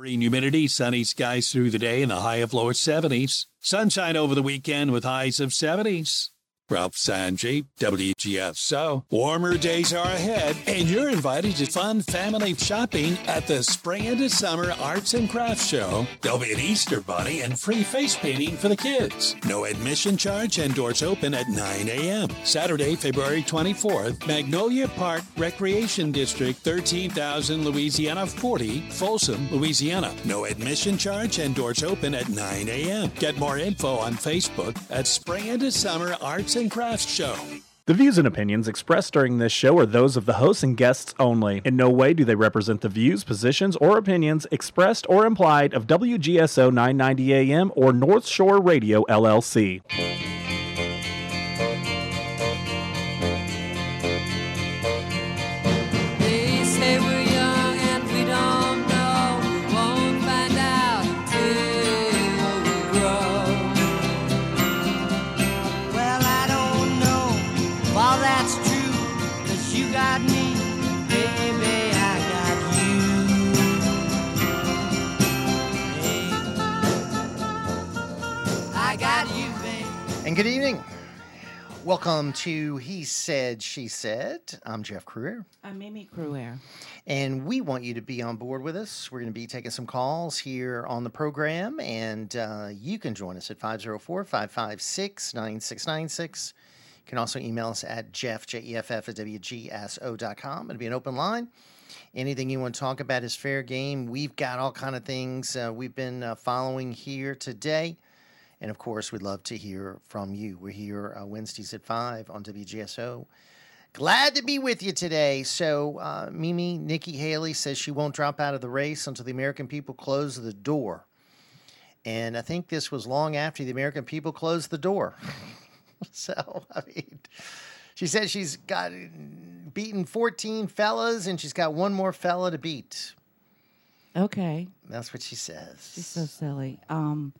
Marine humidity, sunny skies through the day and a high of lower 70s. Sunshine over the weekend with highs of 70s. Ralph Sanji, WGSO. Warmer days are ahead, and you're invited to fun family shopping at the Spring into Summer Arts and Crafts Show. There'll be an Easter bunny and free face painting for the kids. No admission charge and doors open at 9 a.m. Saturday, February 24th, Magnolia Park Recreation District, 13,000 Louisiana 40, Folsom, Louisiana. No admission charge and doors open at 9 a.m. Get more info on Facebook at Spring into Summer Arts and Crafts Show. The views and opinions expressed during this show are those of the hosts and guests only. In no way do they represent the views, positions, or opinions expressed or implied of WGSO 990 AM or North Shore Radio LLC. And good evening. Welcome to He Said, She Said. I'm Jeff Crouere, I'm Mimi Crouere. and we want you to be on board with us. We're going to be taking some calls here on the program, and uh, you can join us at 504 556 9696. You can also email us at jeff, J-E-F-F, at WGSO.com. It'll be an open line. Anything you want to talk about is fair game. We've got all kind of things uh, we've been uh, following here today. And of course, we'd love to hear from you. We're here uh, Wednesdays at 5 on WGSO. Glad to be with you today. So, uh, Mimi, Nikki Haley says she won't drop out of the race until the American people close the door. And I think this was long after the American people closed the door. so, I mean, she said she's got beaten 14 fellas and she's got one more fella to beat. Okay, That's what she says. she's so silly. Um,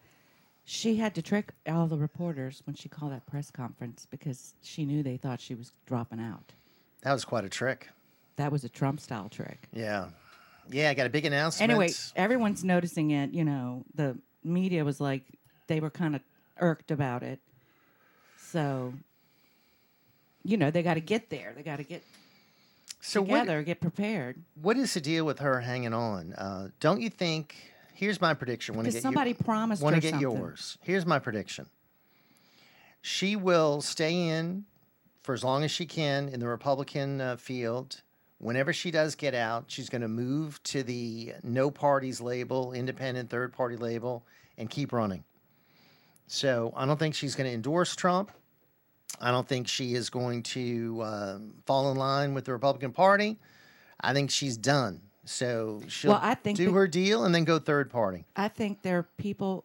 she had to trick all the reporters when she called that press conference because she knew they thought she was dropping out. that was quite a trick. That was a Trump style trick. Yeah. Yeah, I got a big announcement. Anyway, everyone's noticing it. You know, the media was like, they were kind of irked about it. So, you know, they got to get there. They got to get so what, together, get prepared. what is the deal with her hanging on? Uh, don't you think? Here's my prediction. Want to Because get somebody promised Want to get something. yours? Here's my prediction. She will stay in for as long as she can in the Republican uh, field. Whenever she does get out, she's going to move to the no parties label, independent third party label, and keep running. So I don't think she's going to endorse Trump. I don't think she is going to um, fall in line with the Republican Party. I think she's done. So she'll Well, I think do that- her deal and then go third party. I think there are people,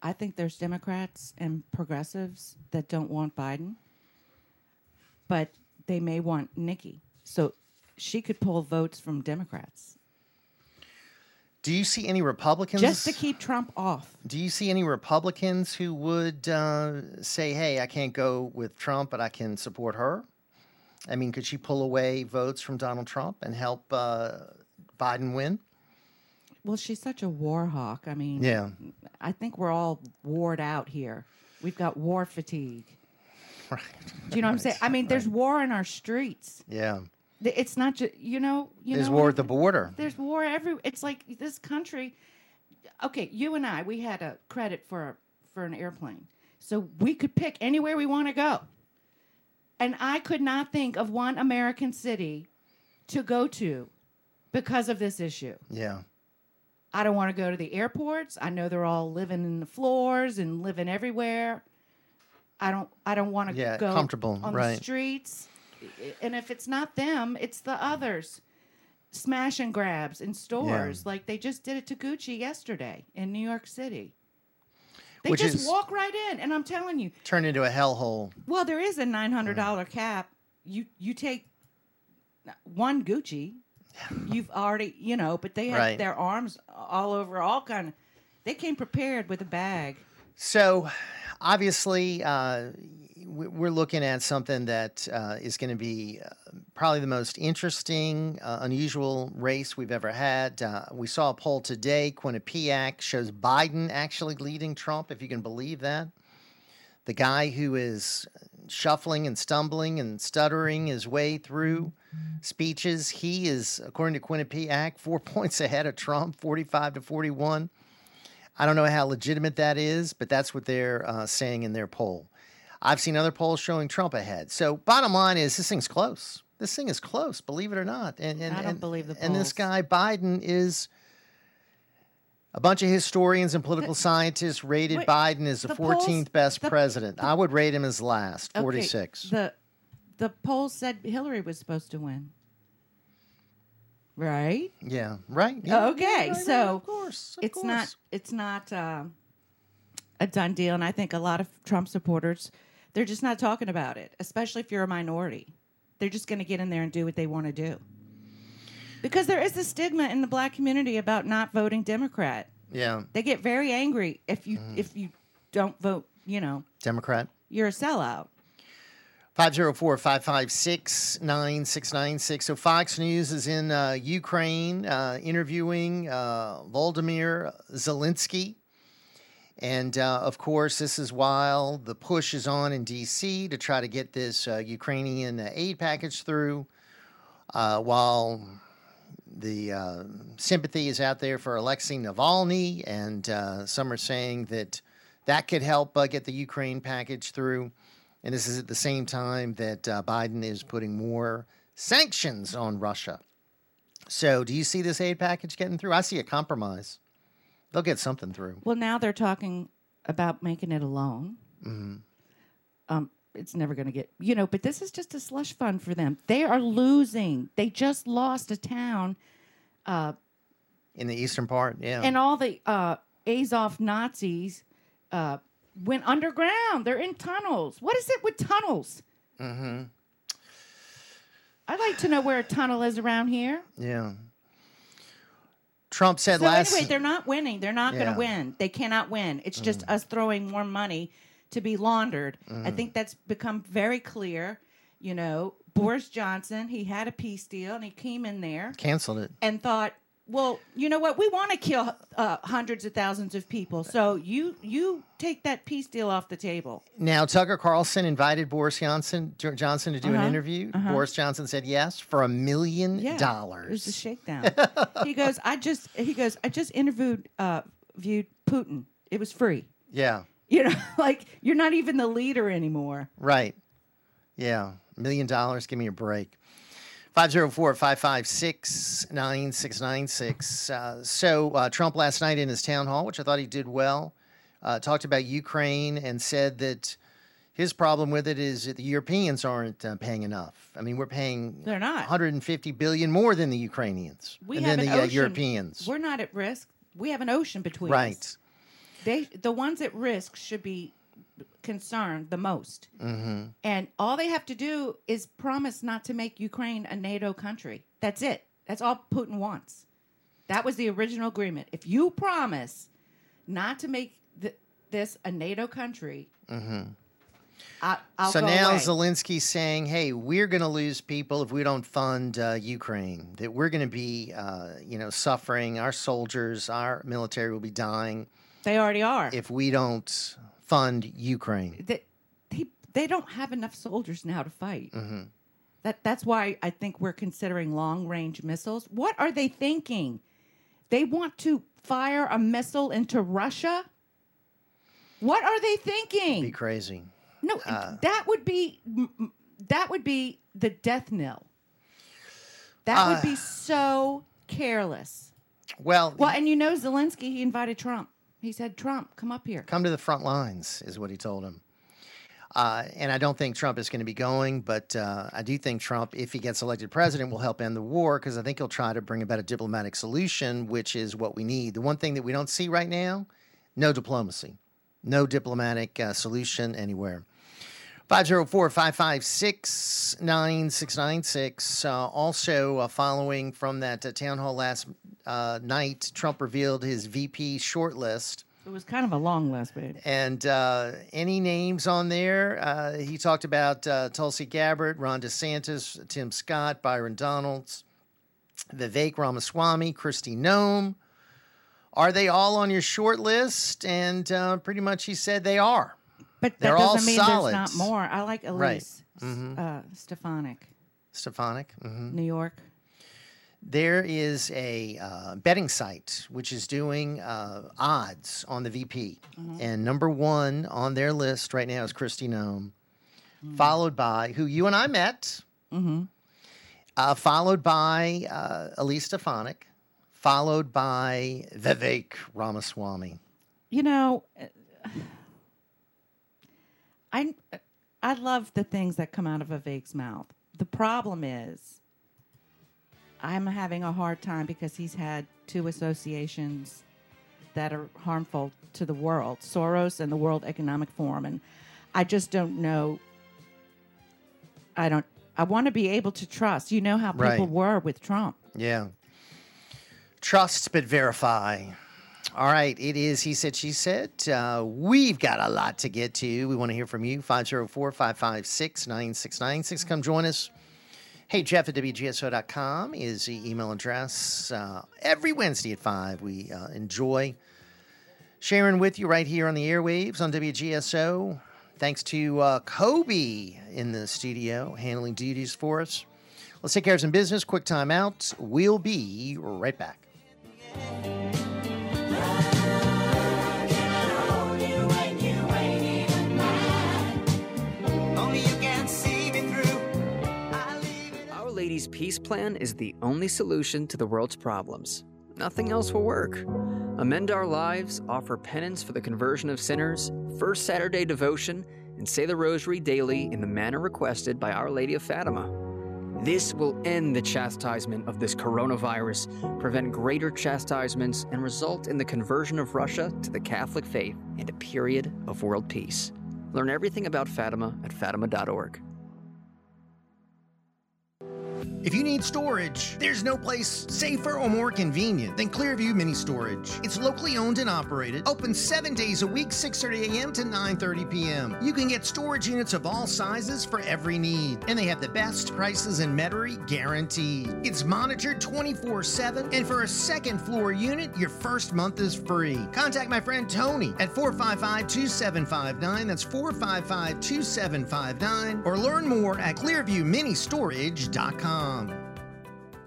I think there's Democrats and progressives that don't want Biden, but they may want Nikki. So she could pull votes from Democrats Do you see any Republicans? just to keep Trump off. Do you see any Republicans who would uh, say, "Hey, I can't go with Trump, but I can support her"? I mean, could she pull away votes from Donald Trump and help uh, Biden win? Well, she's such a war hawk. I mean, Yeah. I think we're all warred out here. We've got war fatigue. Right. Do you know what I'm saying? I mean, there's war in our streets. Yeah. It's not just you know. You There's know war at the border. There's war every. It's like this country. Okay, you and I, we had a credit for a, for an airplane, so we could pick anywhere we want to go. And I could not think of one American city to go to because of this issue. Yeah. I don't want to go to the airports. I know they're all living in the floors and living everywhere. I don't. I don't want to Yeah, go comfortable, on right. the streets. And if it's not them, it's the others. Smash and grabs in stores, like they just did it to Gucci yesterday in New York City. They Which just walk right in, and I'm telling you, Turn into a hellhole. well, there is a nine hundred dollar mm. cap. You you take one Gucci, you've already you know, but they had Right. their arms all over all kind of. They came prepared with a bag. So, obviously, uh, we- we're looking at something that uh, is going to be uh, probably the most interesting, uh, unusual race we've ever had. Uh, we saw a poll today. Quinnipiac shows Biden actually leading Trump, if you can believe that. The guy who is shuffling and stumbling and stuttering his way through speeches, he is, according to Quinnipiac, four points ahead of Trump, 45 to 41. I don't know how legitimate that is, but that's what they're uh, saying in their poll. I've seen other polls showing Trump ahead. So, bottom line is, this thing's close. This thing is close, believe it or not. And, and I don't and, believe the And this guy Biden is. A bunch of historians and political scientists rated Wait, Biden as the, the polls- 14th best the- president. I would rate him as last, Okay, 46. The the polls said Hillary was supposed to win. Right? yeah, right. Yeah, Okay, right, right, so of course, of it's not it's not uh, a done deal, and I think a lot of Trump supporters they're just not talking about it, especially if you're a minority. They're just going to get in there and do what they want to do. Because there is a stigma in the black community about not voting Democrat. Yeah, They get very angry if you Mm. if you don't vote. You know, Democrat. you're a sellout. 504 556 9696. So Fox News is in uh, Ukraine uh, interviewing uh, Volodymyr Zelensky. And uh, of course, this is while the push is on in D.C. to try to get this uh, Ukrainian uh, aid package through, uh, while the uh, sympathy is out there for Alexei Navalny, and uh, some are saying that that could help uh, get the Ukraine package through. And this is at the same time that uh, Biden is putting more sanctions on Russia. So, do you see this aid package getting through? I see a compromise. They'll get something through. Well, now they're talking about making it a loan. Mm-hmm. Um, it's never going to get, you know, but this is just a slush fund for them. They are losing. They just lost a town, In the eastern part, yeah. and all the uh, Azov Nazis uh, went underground. They're in tunnels. What is it with tunnels? Mm-hmm. I'd like to know where a tunnel is around here. yeah. Trump said So last. anyway, they're not winning. They're not going to win. They cannot win. It's just us throwing more money to be laundered. I think that's become very clear. You know, Boris Johnson, he had a peace deal and he came in there canceled it. and thought, well, you know what? We want to kill uh, hundreds of thousands of people. So you you take that peace deal off the table. Now, Tucker Carlson invited Boris Johnson Johnson to do an Uh-huh, interview. Boris Johnson said yes for a million Yeah, dollars. It was a shakedown. he goes, I just he goes, I just interviewed uh, viewed Putin. It was free. Yeah, You know, like you're not even the leader anymore. right. Yeah, million dollars. Give me a break. 504 556 9696. So, uh, Trump last night in his town hall, which I thought he did well, uh, talked about Ukraine and said that his problem with it is that the Europeans aren't uh, paying enough. I mean, we're paying They're not. 150 billion more than the Ukrainians We and have then the uh, ocean. Europeans. We're not at risk. We have an ocean between us. Right. They the ones at risk should be concerned the most. Mm-hmm. And all they have to do is promise not to make Ukraine a NATO country. That's it. That's all Putin wants. That was the original agreement. If you promise not to make th- this a NATO country, I, I'll so now away. Zelensky's saying, "Hey, we're going to lose people if we don't fund uh, Ukraine. That we're going to be, uh, you know, suffering. Our soldiers, our military will be dying they already are. if we don't fund Ukraine." they, they, they don't have enough soldiers now to fight. Mm-hmm. That that's why I think we're considering long range missiles. What are they thinking? They want to fire a missile into Russia. What are they thinking? Be crazy. no, uh, that would be that would be the death knell. That would Uh, be so careless. Well, Well, and you know Zelensky, he invited Trump. He said, "Trump, come up here." come to the front lines, is what he told him. Uh, and I don't think Trump is going to be going, but uh, I do think Trump, if he gets elected president, will help end the war because I think he'll try to bring about a diplomatic solution, which is what we need. The one thing that we don't see right now no diplomacy, no diplomatic uh, solution anywhere. 504 556 9696. Also, uh, following from that uh, town hall last uh, night, Trump revealed his VP shortlist. It was kind of a long list, babe. And uh, any names on there? Uh, he talked about uh, Tulsi Gabbard, Ron DeSantis, Tim Scott, Byron Donalds, Vivek Ramaswamy, Kristi Noem. Are they all on your short list? And uh, pretty much he said they are. But that They're doesn't mean solid. there's not more. I like Right. Mm-hmm. Elise uh, Stefanik, Stefanik. hmm New York. There is a uh, betting site which is doing uh, odds on the VP, and number one on their list right now is Kristi Noem, followed by who you and I met, uh, followed by uh, Elise Stefanik, followed by Vivek Ramaswamy. You know, I I love the things that come out of Vivek's mouth. The problem is, I'm having a hard time because he's had two associations that are harmful to the world: Soros and the World Economic Forum, and I just don't know. I don't. I want to be able to trust. You know how people Right. were with Trump. Yeah. Trust but verify. All right, it is He Said, She Said. Uh, we've got a lot to get to. We want to hear from you. 504 556 9696. Come join us. Hey, Jeff at WGSO.com is the email address. Uh, every Wednesday at 5, we uh, enjoy sharing with you right here on the airwaves on WGSO. Thanks to uh, Kobe in the studio handling duties for us. Let's take care of some business. Quick time out. We'll be right back. Our Lady's Peace Plan is the only solution to the world's problems. Nothing else will work. Amend Our Lives, offer penance for the conversion of sinners, First Saturday devotion, and say the Rosary daily in the manner requested by Our Lady of Fatima. This will end the chastisement of this coronavirus, prevent greater chastisements, and result in the conversion of Russia to the Catholic faith and a period of world peace. Learn everything about Fatima at fatima.org. If you need storage, there's no place safer or more convenient than Clearview Mini Storage. It's locally owned and operated, open seven days a week, 6:30 a.m. to 9:30 p.m. You can get storage units of all sizes for every need, and they have the best prices in Metairie guaranteed. It's monitored 24/7, and for a second floor unit, your first month is free. Contact my friend Tony at 455-2759. That's 455-2759, or learn more at ClearviewMiniStorage.com com.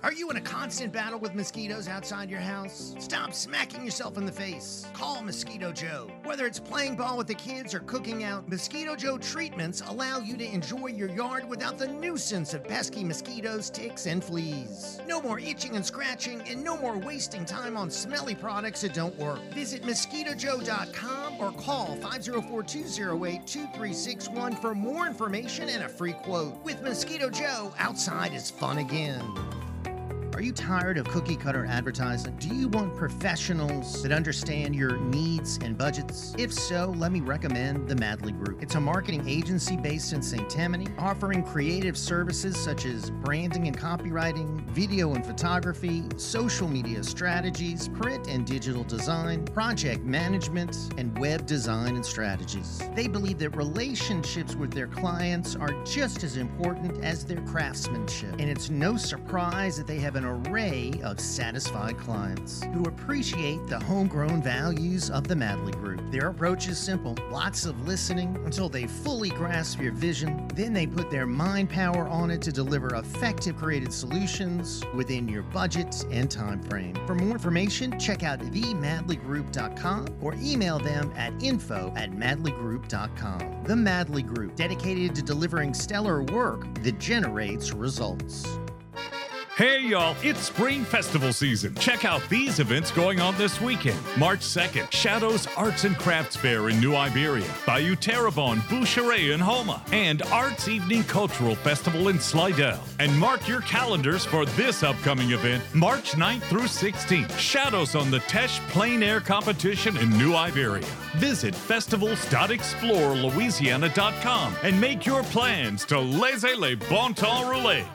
Are you in a constant battle with mosquitoes outside your house? Stop smacking yourself in the face. Call Mosquito Joe. Whether it's playing ball with the kids or cooking out, Mosquito Joe treatments allow you to enjoy your yard without the nuisance of pesky mosquitoes, ticks, and fleas. No more itching and scratching, and no more wasting time on smelly products that don't work. Visit mosquitojoe.com or call 504 208 2361 for more information and a free quote. With Mosquito Joe, outside is fun again. Are you tired of cookie cutter advertising? Do you want professionals that understand your needs and budgets? If so, let me recommend the Madley Group. It's a marketing agency based in St. Tammany, offering creative services such as branding and copywriting, video and photography, social media strategies, print and digital design, project management, and web design and strategies. They believe that relationships with their clients are just as important as their craftsmanship, and it's no surprise that they have an array of satisfied clients who appreciate the homegrown values of the Madley Group. Their approach is simple lots of listening until they fully grasp your vision. Then they put their mind power on it to deliver effective creative solutions within your budget and time frame. For more information, check out themadleygroup.com or email them at info at madleygroup.com. The Madley Group, dedicated to delivering stellar work that generates results. Hey y'all, it's spring festival season. Check out these events going on this weekend. March 2nd, Shadows Arts and Crafts Fair in New Iberia, Bayou Terrebonne Boucherie in Houma, and Arts Evening Cultural Festival in Slidell. And mark your calendars for this upcoming event, March 9th through 16th. Shadows on the Teche Plein Air Competition in New Iberia. Visit festivals.explorelouisiana.com and make your plans to laissez les bon temps rouler.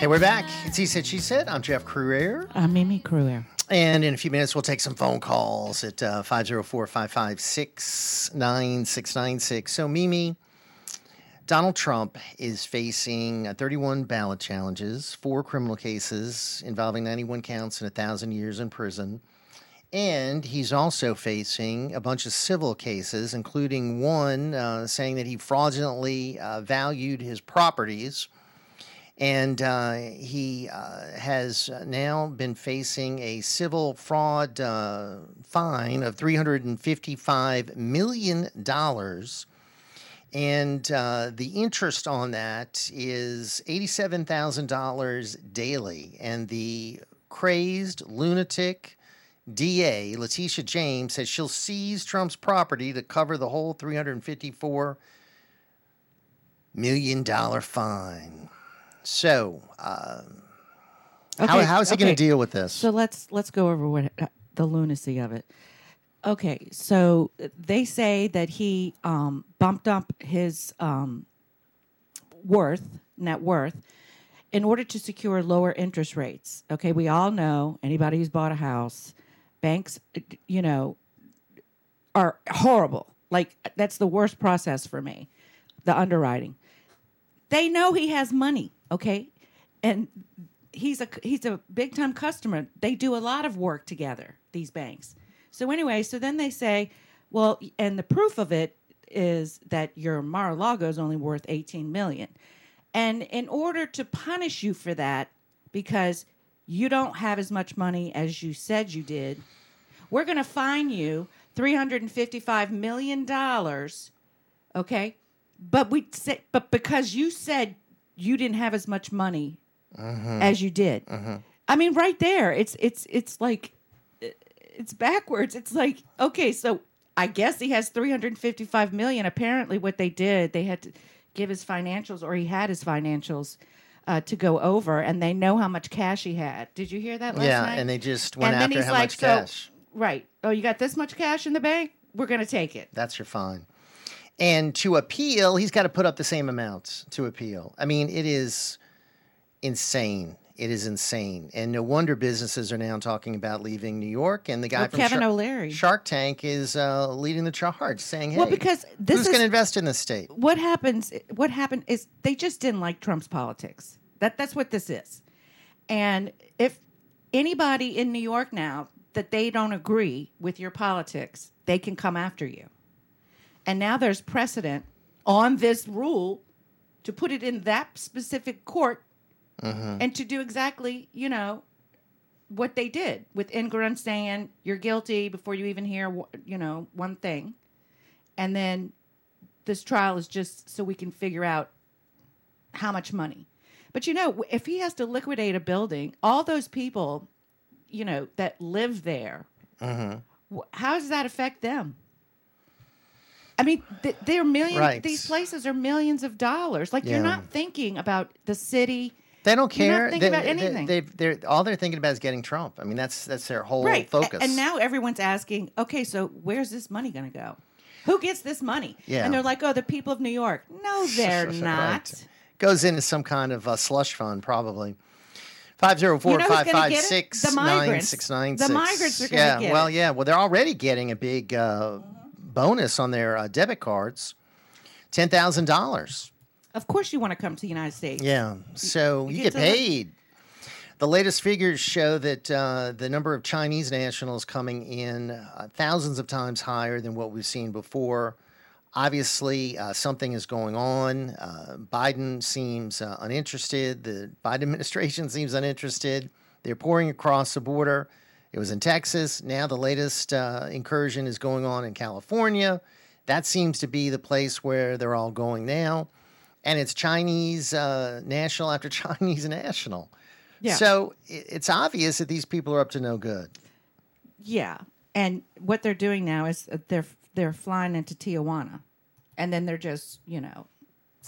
Hey, we're back. It's He Said, She Said. I'm Jeff Crouere. I'm Mimi Crouere. And in a few minutes, we'll take some phone calls at uh, 504 556 9696. So, Mimi, Donald Trump is facing uh, 31 ballot challenges, four criminal cases involving 91 counts and 1,000 years in prison. And he's also facing a bunch of civil cases, including one uh, saying that he fraudulently uh, valued his properties. And uh, he uh, has now been facing a civil fraud uh, fine of $355 million. And uh, the interest on that is $87,000 daily. And the crazed lunatic DA, Letitia James, says she'll seize Trump's property to cover the whole $354 million fine. So, um, how, how is he going to deal with this? So let's let's go over what uh, the lunacy of it. Okay, so they say that he um, bumped up his um, worth, net worth, in order to secure lower interest rates. Okay, we all know anybody who's bought a house, banks, you know, are horrible. Like that's the worst process for me, the underwriting. They know he has money, okay, and he's a he's a big time customer. They do a lot of work together. These banks. So anyway, so then they say, well, and the proof of it is that your Mar-a-Lago is only worth 18 million. And in order to punish you for that, because you don't have as much money as you said you did, we're going to fine you 355 million dollars. Okay, but we said, but because you said you didn't have as much money as you did. I mean, right there, it's it's it's like it's backwards. It's like okay, so I guess he has 355 million. Apparently, what they did, they had to give his financials, or he had his financials. Uh, to go over, and they know how much cash he had. Did you hear that last yeah, night? and they just went And then after he's how like, much so- cash. Right. Oh, you got this much cash in the bank? We're going to take it. That's your fine. And to appeal, he's got to put up the same amount to appeal. I mean, it is insane. It is insane. And no wonder businesses are now talking about leaving New York. And the guy Well, from Kevin Shark, O'Leary. Shark Tank is uh, leading the charge, saying, hey, Well, because this who's is- going to invest in this state? What happens what happened is they just didn't like Trump's politics. That that's what this is. And if anybody in New York now that they don't agree with your politics, they can come after you. And now there's precedent on this rule to put it in that specific court mm-hmm. and to do exactly, you know, what they did with Engoron saying you're guilty before you even hear, you know, one thing. And then this trial is just so we can figure out how much money. But you know, if he has to liquidate a building, all those people, you know, that live there, mm-hmm. wh- how does that affect them? I mean, th- they're millions. Right. These places are millions of dollars. Like Yeah. you're not thinking about the city, They don't You're not care. thinking they, about anything. They, are all they're thinking about is getting Trump. I mean, that's that's their whole right? Focus. And now everyone's asking, okay, so where's this money going to go? Who gets this money? Yeah. And they're like, oh, the people of New York. No, they're Right. not. goes into some kind of uh, slush fund, probably. Five zero four You know who's five gonna five get it? six The migrants. six nine The six. migrants are gonna Yeah, get well, it. yeah. Well, they're already getting a big uh, bonus on their uh, debit cards, ten thousand dollars. Of course, you want to come to the United States. Yeah, so you you, get get paid. The latest figures show that uh, the number of Chinese nationals coming in uh, thousands of times higher than what we've seen before. Obviously, uh, something is going on. Uh, Biden seems uh, uninterested. The Biden administration seems uninterested. They're pouring across the border. It was in Texas. Now the latest uh, incursion is going on in California. That seems to be the place where they're all going now. And it's Chinese uh, national after Chinese national. Yeah. So it's obvious that these people are up to no good. Yeah. And what they're doing now is they're they're flying into Tijuana, and then they're just you know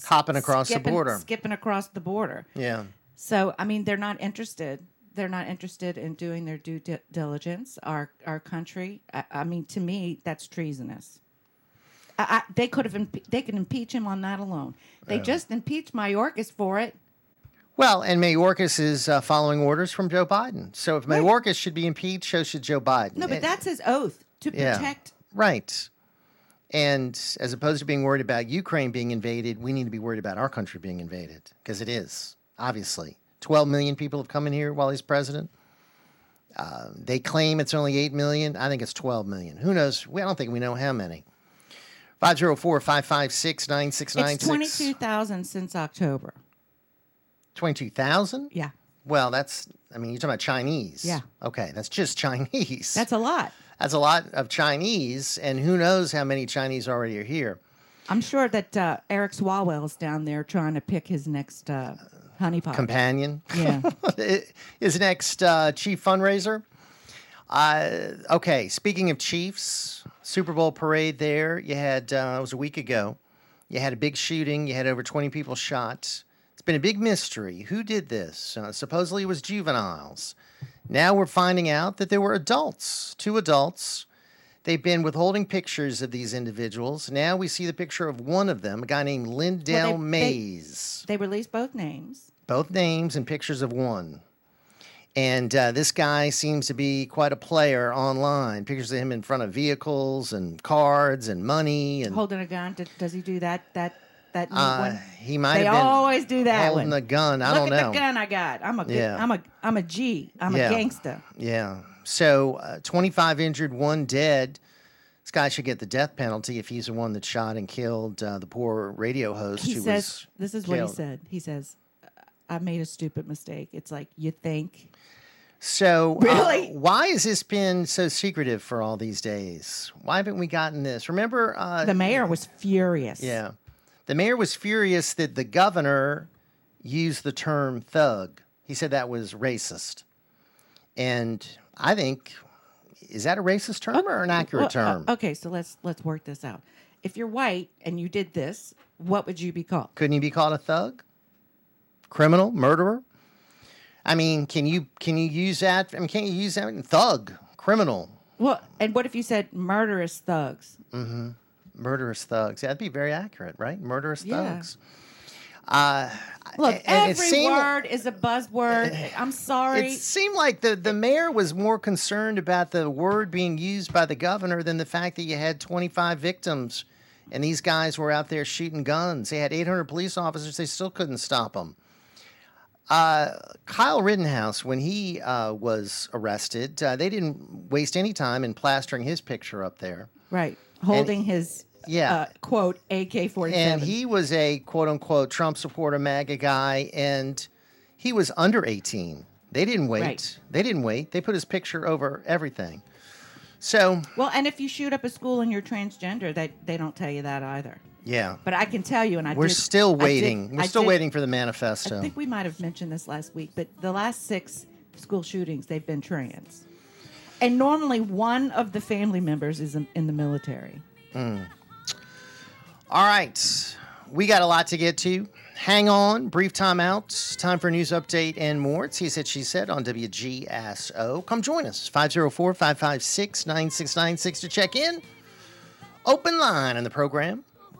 Hopping across the border. skipping across the border. Yeah. So I mean, they're not interested. They're not interested in doing their due di- diligence. Our our country. I, I mean, to me, that's treasonous. I, I, they could have impe- they can impeach him on that alone. They just impeached Mayorkas for it. Well, and Mayorkas is uh, following orders from Joe Biden. So if Mayorkas should be impeached, so should Joe Biden. No, but And- that's his oath to Yeah. protect. right. And as opposed to being worried about Ukraine being invaded, we need to be worried about our country being invaded because it is obviously. 12 million people have come in here while he's president. Uh, they claim it's only 8 million. I think it's 12 million. Who knows? We, I don't think we know how many. 504 556 It's 9696. twenty-two thousand since October. 22,000? Yeah, Well, that's, I mean, you're talking about Chinese. Yeah. Okay, that's just Chinese. that's a lot. That's a lot of Chinese, and who knows how many Chinese already are here. I'm sure that uh, Eric Swalwell's down there trying to pick his next uh, honeypot. Companion. yeah, His next uh, chief fundraiser. Uh, okay, speaking of Chiefs, Super Bowl parade there. You had, uh, it was a week ago. You had a big shooting. You had over 20 people shot. It's been a big mystery. Who did this? Uh, supposedly it was juveniles. Now we're finding out that there were adults, two adults. They've been withholding pictures of these individuals. Now we see the picture of one of them, a guy named Lyndell Well, they- they- Mays. they released both names. Both names and pictures of one. And uh, this guy seems to be quite a player online. Pictures of him in front of vehicles and cards and money. And Holding a gun. Does he do that? That that uh, one? he might They always do that holding one. a gun. I Look don't at know. the gun I got. I'm a good, Yeah. I'm a I'm a G. I'm Yeah. a gangster. Yeah. So uh, 25 injured, one dead. This guy should get the death penalty if he's the one that shot and killed uh, the poor radio host He who says was. this is what he said. He says, "I made a stupid mistake." It's like you think. So, uh, Really? why has this been so secretive for all these days? Why haven't we gotten this? Remember, uh, The mayor was furious. Yeah. The mayor was furious that the governor used the term thug. He said that was racist. And I think, is that a racist term or an accurate uh, term? okay, so let's let's work this out. If you're white and you did this, what would you be called? Couldn't he be called a thug? Criminal? Murderer? I mean, can you can you use that? I mean, can't you use that? Thug, criminal, Well, and what if you said murderous thugs? Mm-hmm. murderous thugs. That'd be very accurate, right? Murderous Yeah. thugs. Uh, Look, every seemed- word is a buzzword. I'm sorry. It seemed like the, the mayor was more concerned about the word being used by the governor than the fact that you had 25 victims and these guys were out there shooting guns. They had 800 police officers, they still couldn't stop them. Uh, Kyle Rittenhouse, when he uh, was arrested, uh, they didn't waste any time in plastering his picture up there. right, holding his Yeah. uh, quote AK-47. And he was a quote unquote Trump supporter, MAGA guy, and he was under 18. They didn't wait. Right. They didn't wait. They put his picture over everything. So, well, and if you shoot up a school and you're transgender, they they don't tell you that either. Yeah. But I can tell you, and I We're did- still I did- waiting. We're I still did- waiting for the manifesto. I think we might have mentioned this last week, but the last six school shootings, they've been trans. And normally one of the family members is in, in the military. Hmm. All right. We got a lot to get to. Hang on. Brief time out. Time for a news update and more. It's He Said, She Said on WGSO. Come join us. 504 556 9696 to check in. Open line in the program.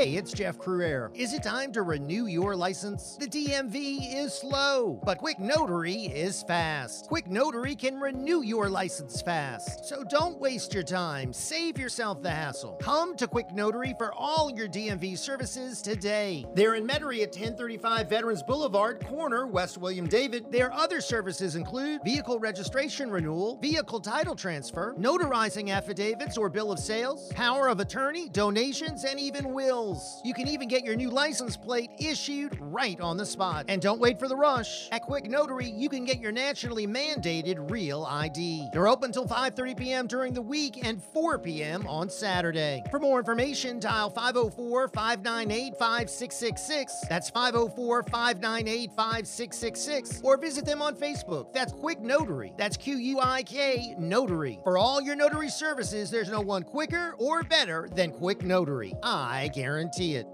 Hey, it's Jeff Crouere. Is it time to renew your license? The DMV is slow, but Quik Notary is fast. Quik Notary can renew your license fast. So don't waste your time. Save yourself the hassle. Come to Quik Notary for all your DMV services today. They're in Metairie at 1035 Veterans Boulevard, corner West William David. Their other services include vehicle registration renewal, vehicle title transfer, notarizing affidavits or bill of sales, power of attorney, donations, and even wills. You can even get your new license plate issued right on the spot. And don't wait for the rush. At Quik Notary, you can get your nationally mandated real ID. They're open till 5:30 p.m. during the week and 4 p.m. on Saturday. For more information, dial 504-598-5666. That's 504-598-5666 or visit them on Facebook. That's Quik Notary. That's Q U I K Notary. For all your notary services, there's no one quicker or better than Quik Notary. I guarantee it.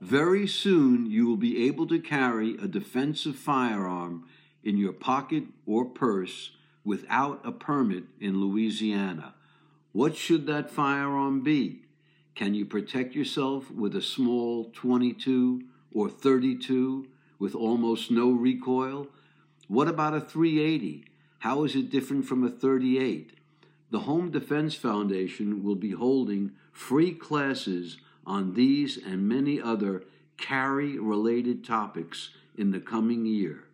Very soon, you will be able to carry a defensive firearm in your pocket or purse without a permit in Louisiana. What should that firearm be? Can you protect yourself with a small 22 or 32 with almost no recoil? What about a 380? How is it different from a 38? The Home Defense Foundation will be holding free classes on these and many other carry related topics in the coming year.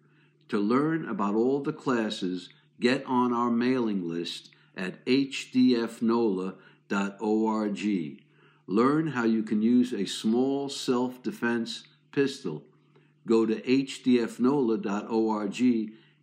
To learn about all the classes, get on our mailing list at hdfnola.org. Learn how you can use a small self defense pistol. Go to hdfnola.org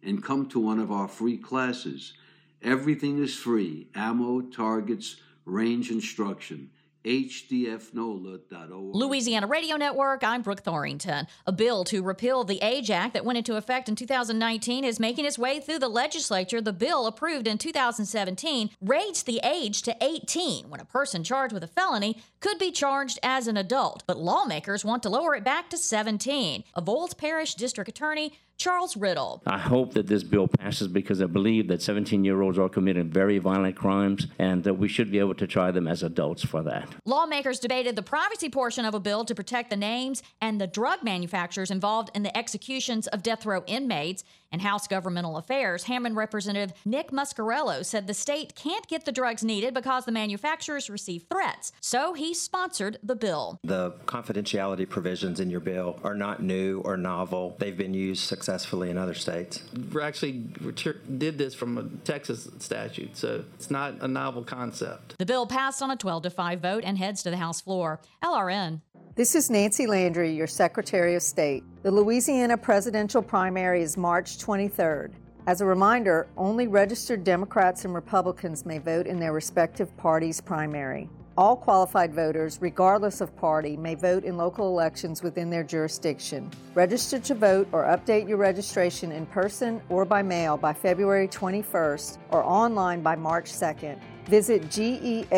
and come to one of our free classes. Everything is free ammo, targets, range instruction. hdfnola.org. Louisiana Radio Network, I'm Brooke Thorington. A bill to repeal the Age Act that went into effect in 2019 is making its way through the legislature. The bill approved in 2017 raised the age to 18 when a person charged with a felony could be charged as an adult, but lawmakers want to lower it back to 17. Avoyelles Parish District Attorney Charles Riddle. I hope that this bill passes because I believe that 17 year olds are committing very violent crimes and that we should be able to try them as adults for that. Lawmakers debated the privacy portion of a bill to protect the names and the drug manufacturers involved in the executions of death row inmates. In House Governmental Affairs, Hammond Representative Nick Muscarello said the state can't get the drugs needed because the manufacturers receive threats. So he sponsored the bill. The confidentiality provisions in your bill are not new or novel. They've been used successfully in other states. We actually did this from a Texas statute, so it's not a novel concept. The bill passed on a 12 to 5 vote and heads to the House floor. LRN. This is Nancy Landry, your Secretary of State. The Louisiana presidential primary is March 23rd. As a reminder, only registered Democrats and Republicans may vote in their respective parties' primary. All qualified voters, regardless of party, may vote in local elections within their jurisdiction. Register to vote or update your registration in person or by mail by February 21st or online by March 2nd. Visit geauxvote.com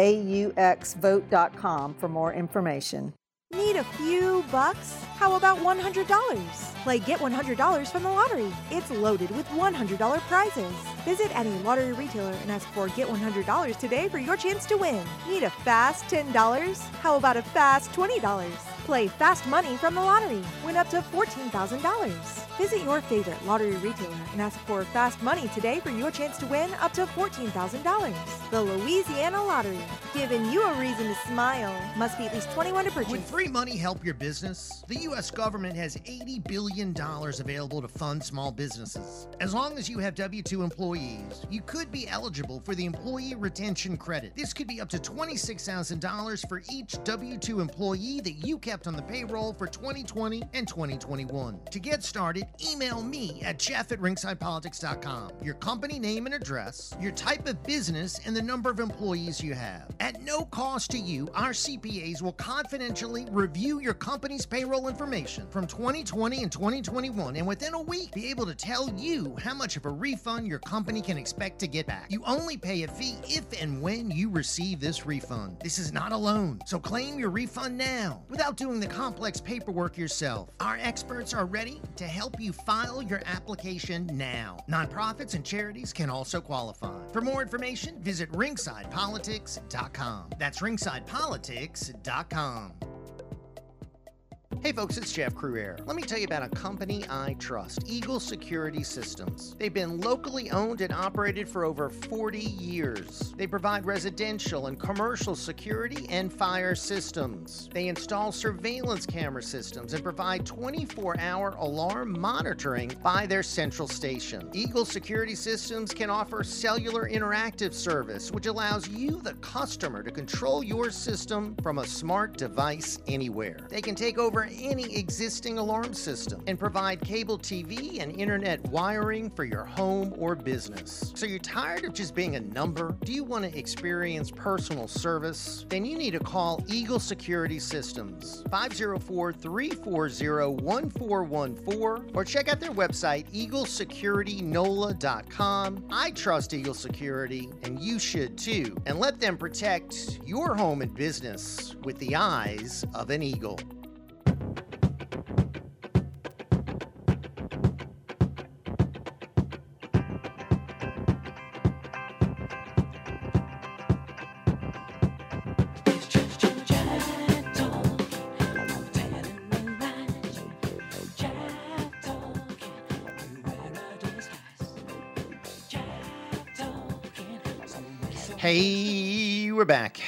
for more information. Need a few bucks? How about $100? Play Get $100 from the lottery. It's loaded with $100 prizes. Visit any lottery retailer and ask for Get $100 today for your chance to win. Need a fast $10? How about a fast $20? Play Fast Money from the lottery. Win up to $14,000. Visit your favorite lottery retailer and ask for Fast Money today for your chance to win up to $14,000. The Louisiana Lottery. Giving you a reason to smile. Must be at least 21 to purchase. Would free money help your business? The U.S. government has $80 billion available to fund small businesses. As long as you have W 2 employees, you could be eligible for the Employee Retention Credit. This could be up to $26,000 for each W 2 employee that you kept on the payroll for 2020 and 2021. To get started, email me at jeff at ringsidepolitics.com, your company name and address, your type of business, and the number of employees you have. At no cost to you, our CPAs will confidentially review your company's payroll information from 2020 and 2021 and within a week be able to tell you how much of a refund your company can expect to get back. You only pay a fee if and when you receive this refund. This is not a loan, so claim your refund now without doing the complex paperwork yourself. Our experts are ready to help you file your application now. Nonprofits and charities can also qualify. For more information, visit ringsidepolitics.com. That's ringsidepolitics.com. Hey folks, it's Jeff Crouere. Let me tell you about a company I trust, Eagle Security Systems. They've been locally owned and operated for over 40 years. They provide residential and commercial security and fire systems. They install surveillance camera systems and provide 24 hour alarm monitoring by their central station. Eagle Security Systems can offer cellular interactive service, which allows you, the customer, to control your system from a smart device anywhere. They can take over any existing alarm system and provide cable TV and internet wiring for your home or business. So you're tired of just being a number? Do you want to experience personal service? Then you need to call Eagle Security Systems 504 340 1414 or check out their website eaglesecuritynola.com. I trust Eagle Security and you should too. And let them protect your home and business with the eyes of an eagle. Back.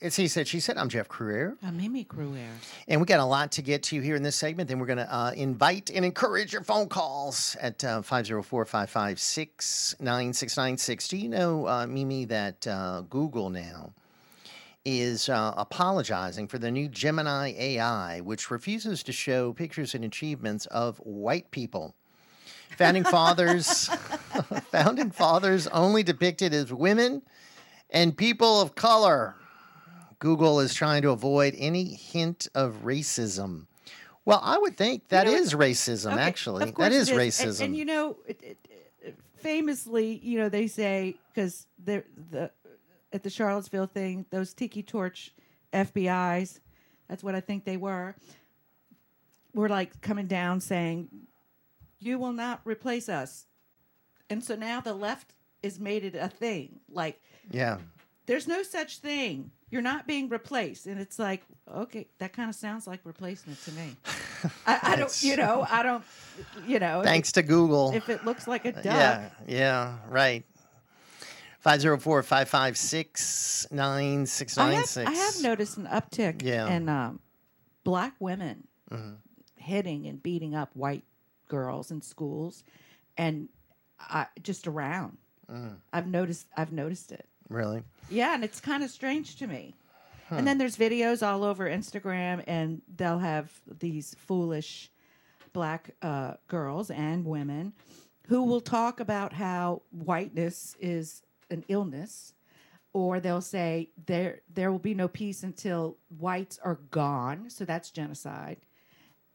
It's He Said, She Said. I'm Jeff Crouere. I'm Mimi Crouere. And we got a lot to get to here in this segment. Then we're going to uh, invite and encourage your phone calls at uh, 504 556 9696. Do you know, uh, Mimi, that uh, Google now is uh, apologizing for the new Gemini AI, which refuses to show pictures and achievements of white people? Founding fathers, founding fathers only depicted as women and people of color. Google is trying to avoid any hint of racism. Well, I would think that is racism, Okay, actually. That is it racism. And, and you know, it, it, famously, you know, they say because the at the Charlottesville thing, those tiki torch FBI's, that's what I think they were, were like coming down saying, "You will not replace us," and so now the left has made it a thing. Like yeah. there's no such thing. You're not being replaced, and it's like, okay, that kind of sounds like replacement to me. I, I don't, you know, I don't, you know. Thanks to Google. If it looks like a duck, Yeah, yeah, right. 504 556 I have, 9696. I have noticed an uptick Yeah. in um, black women Mhm. hitting and beating up white girls in schools, and I, just around. Mm, I've noticed. I've noticed it. really? Yeah, and it's kind of strange to me. Hmm. And then there's videos all over Instagram, and they'll have these foolish black uh, girls and women who will talk about how whiteness is an illness, or they'll say there there will be no peace until whites are gone. So that's genocide.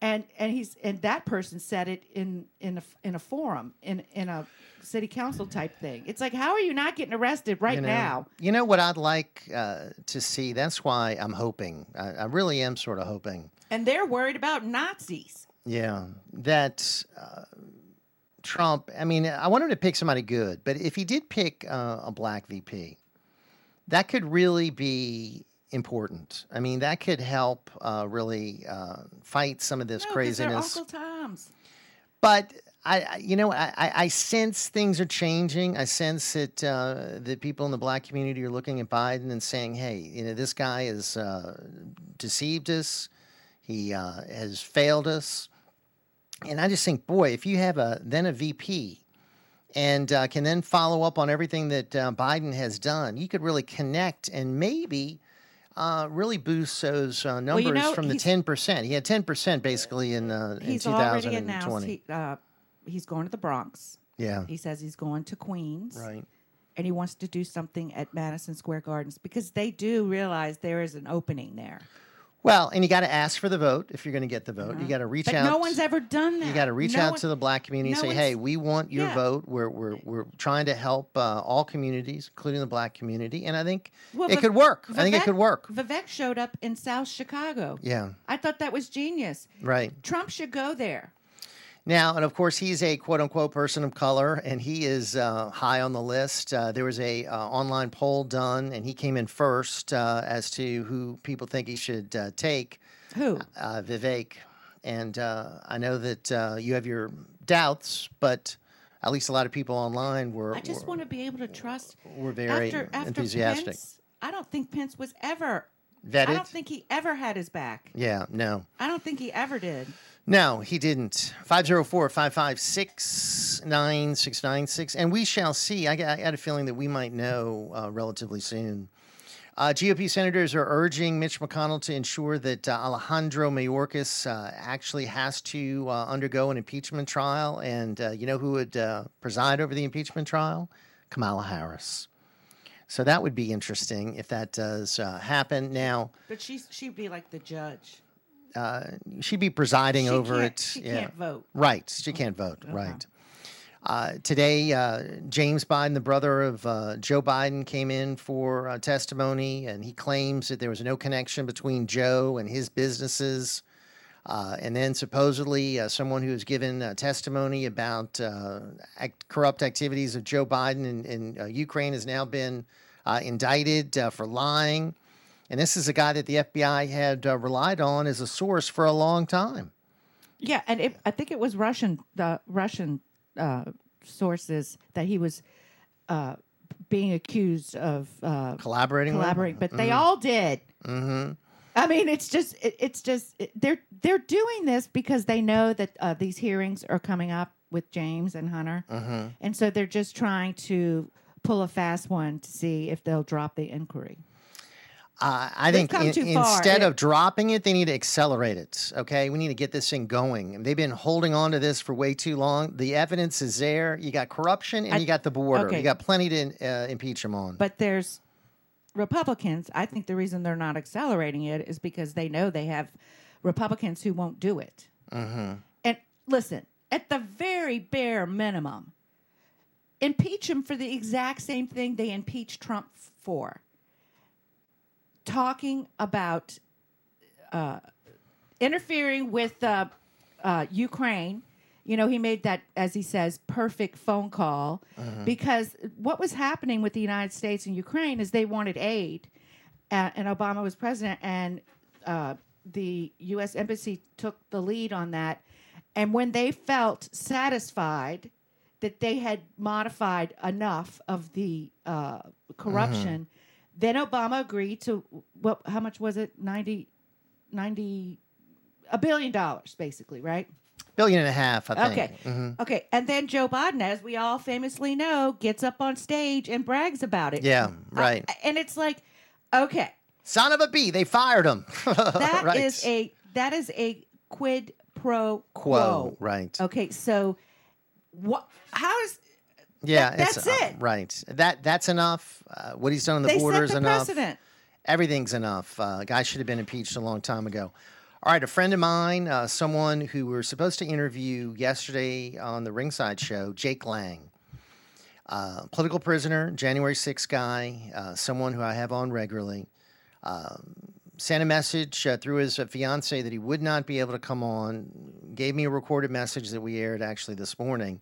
And and he's and that person said it in in a in a forum in in a city council type thing. It's like how are you not getting arrested right you know, now? You know what I'd like uh, to see? That's why I'm hoping. I, I really am sort of hoping. And they're worried about Nazis. Yeah, that uh, Trump. I mean, I want him to pick somebody good, but if he did pick uh, a black VP, that could really be important. I mean, that could help uh, really uh, fight some of this No, they're craziness. But I, I you know, I, I I sense things are changing. I sense that uh, the people in the black community are looking at Biden and saying, "Hey, you know, this guy has uh, deceived us. He uh, has failed us." And I just think, boy, if you have a then a VP and uh, can then follow up on everything that uh, Biden has done, you could really connect and maybe. Uh, really boost those uh, numbers you know, from the ten percent. He had ten percent basically in uh, in He's two already thousand and twenty. he, uh, he's going to the Bronx. Yeah. He says he's going to Queens. Right. And he wants to do something at Madison Square Gardens because they do realize there is an opening there. Well, and you got to ask for the vote if you're going to get the vote. You got to reach but out. no one's ever done that. you got to reach No out one- to the black community and say, "Hey, we want your Yeah. vote. We're we're we're trying to help uh, all communities, including the black community." And I think Well, it could work. I think it could work. Vivek showed up in South Chicago. Yeah. I thought that was genius. Right. Trump should go there. Now, and of course, he's a quote unquote person of color, and he is uh, high on the list. Uh, there was a uh, online poll done, and he came in first uh, as to who people think he should uh, take. Who? Uh, Vivek. And uh, I know that uh, you have your doubts, but at least a lot of people online were I just were, want to be able to trust. were very after, after enthusiastic. Pence, I don't think Pence was ever. Vetted? I don't think he ever had his back. Yeah, no. I don't think he ever did. No, he didn't. 504 556 9696. And we shall see. I I got a feeling that we might know uh, relatively soon. Uh, GOP senators are urging Mitch McConnell to ensure that uh, Alejandro Mayorkas uh, actually has to uh, undergo an impeachment trial. And uh, you know who would preside over the impeachment trial? Kamala Harris. So that would be interesting if that does happen. Now, But she's she'd be like the judge. Uh, she'd be presiding She over it. she can't vote. Right. She can't vote. Right. Uh, today, uh, James Biden, the brother of uh, Joe Biden, came in for uh, testimony, and he claims that there was no connection between Joe and his businesses. Uh, and then supposedly, uh, someone who has given uh, testimony about uh, act- corrupt activities of Joe Biden in, in uh, Ukraine has now been uh, indicted uh, for lying. And this is a guy that the FBI had uh, relied on as a source for a long time. Yeah, and it, I think it was Russian the Russian uh, sources that he was uh, being accused of uh, Collaborating with? collaborating, but they Mhm. all did. Mm-hmm. I mean, it's just it, it's just it- they're they're doing this because they know that uh, these hearings are coming up with James and Hunter, Mm-hmm. and so they're just trying to pull a fast one to see if they'll drop the inquiry. Uh, I They've think in- instead of dropping it, they need to accelerate it. Okay, we need to get this thing going. They've been holding on to this for way too long. The evidence is there. You got corruption and I- you got the border. okay. You got plenty to uh, impeach them on. But there's Republicans. I think the reason they're not accelerating it is because they know they have Republicans who won't do it. mm-hmm. And listen, at the very bare minimum, impeach him for the exact same thing they impeached Trump for. Talking about uh, interfering with uh, uh, Ukraine. You know, he made that, as he says, perfect phone call Mhm. because what was happening with the United States and Ukraine is they wanted aid, uh, and Obama was president, and uh, the U.S. Embassy took the lead on that. And when they felt satisfied that they had modified enough of the uh, corruption, then Obama agreed to what? How much was it? 90, 90 a billion dollars, basically, right? Billion and a half, I think. Okay. Mhm. Okay. And then Joe Biden, as we all famously know, gets up on stage and brags about it. Yeah, right. And it's like, okay, Son of a bee, they fired him. that is right. a that is a quid pro quo. Quo, right. Okay. So what how is Yeah, it's, that's uh, it. right. That that's enough. Uh, what he's done on the they border is enough. precedent? Everything's enough. Uh, guy should have been impeached a long time ago. All right, a friend of mine, uh, someone who we were supposed to interview yesterday on the Ringside Show, Jake Lang, uh, political prisoner, January 6th guy, uh, someone who I have on regularly, um, sent a message uh, through his uh, fiance that he would not be able to come on. Gave me a recorded message that we aired actually this morning,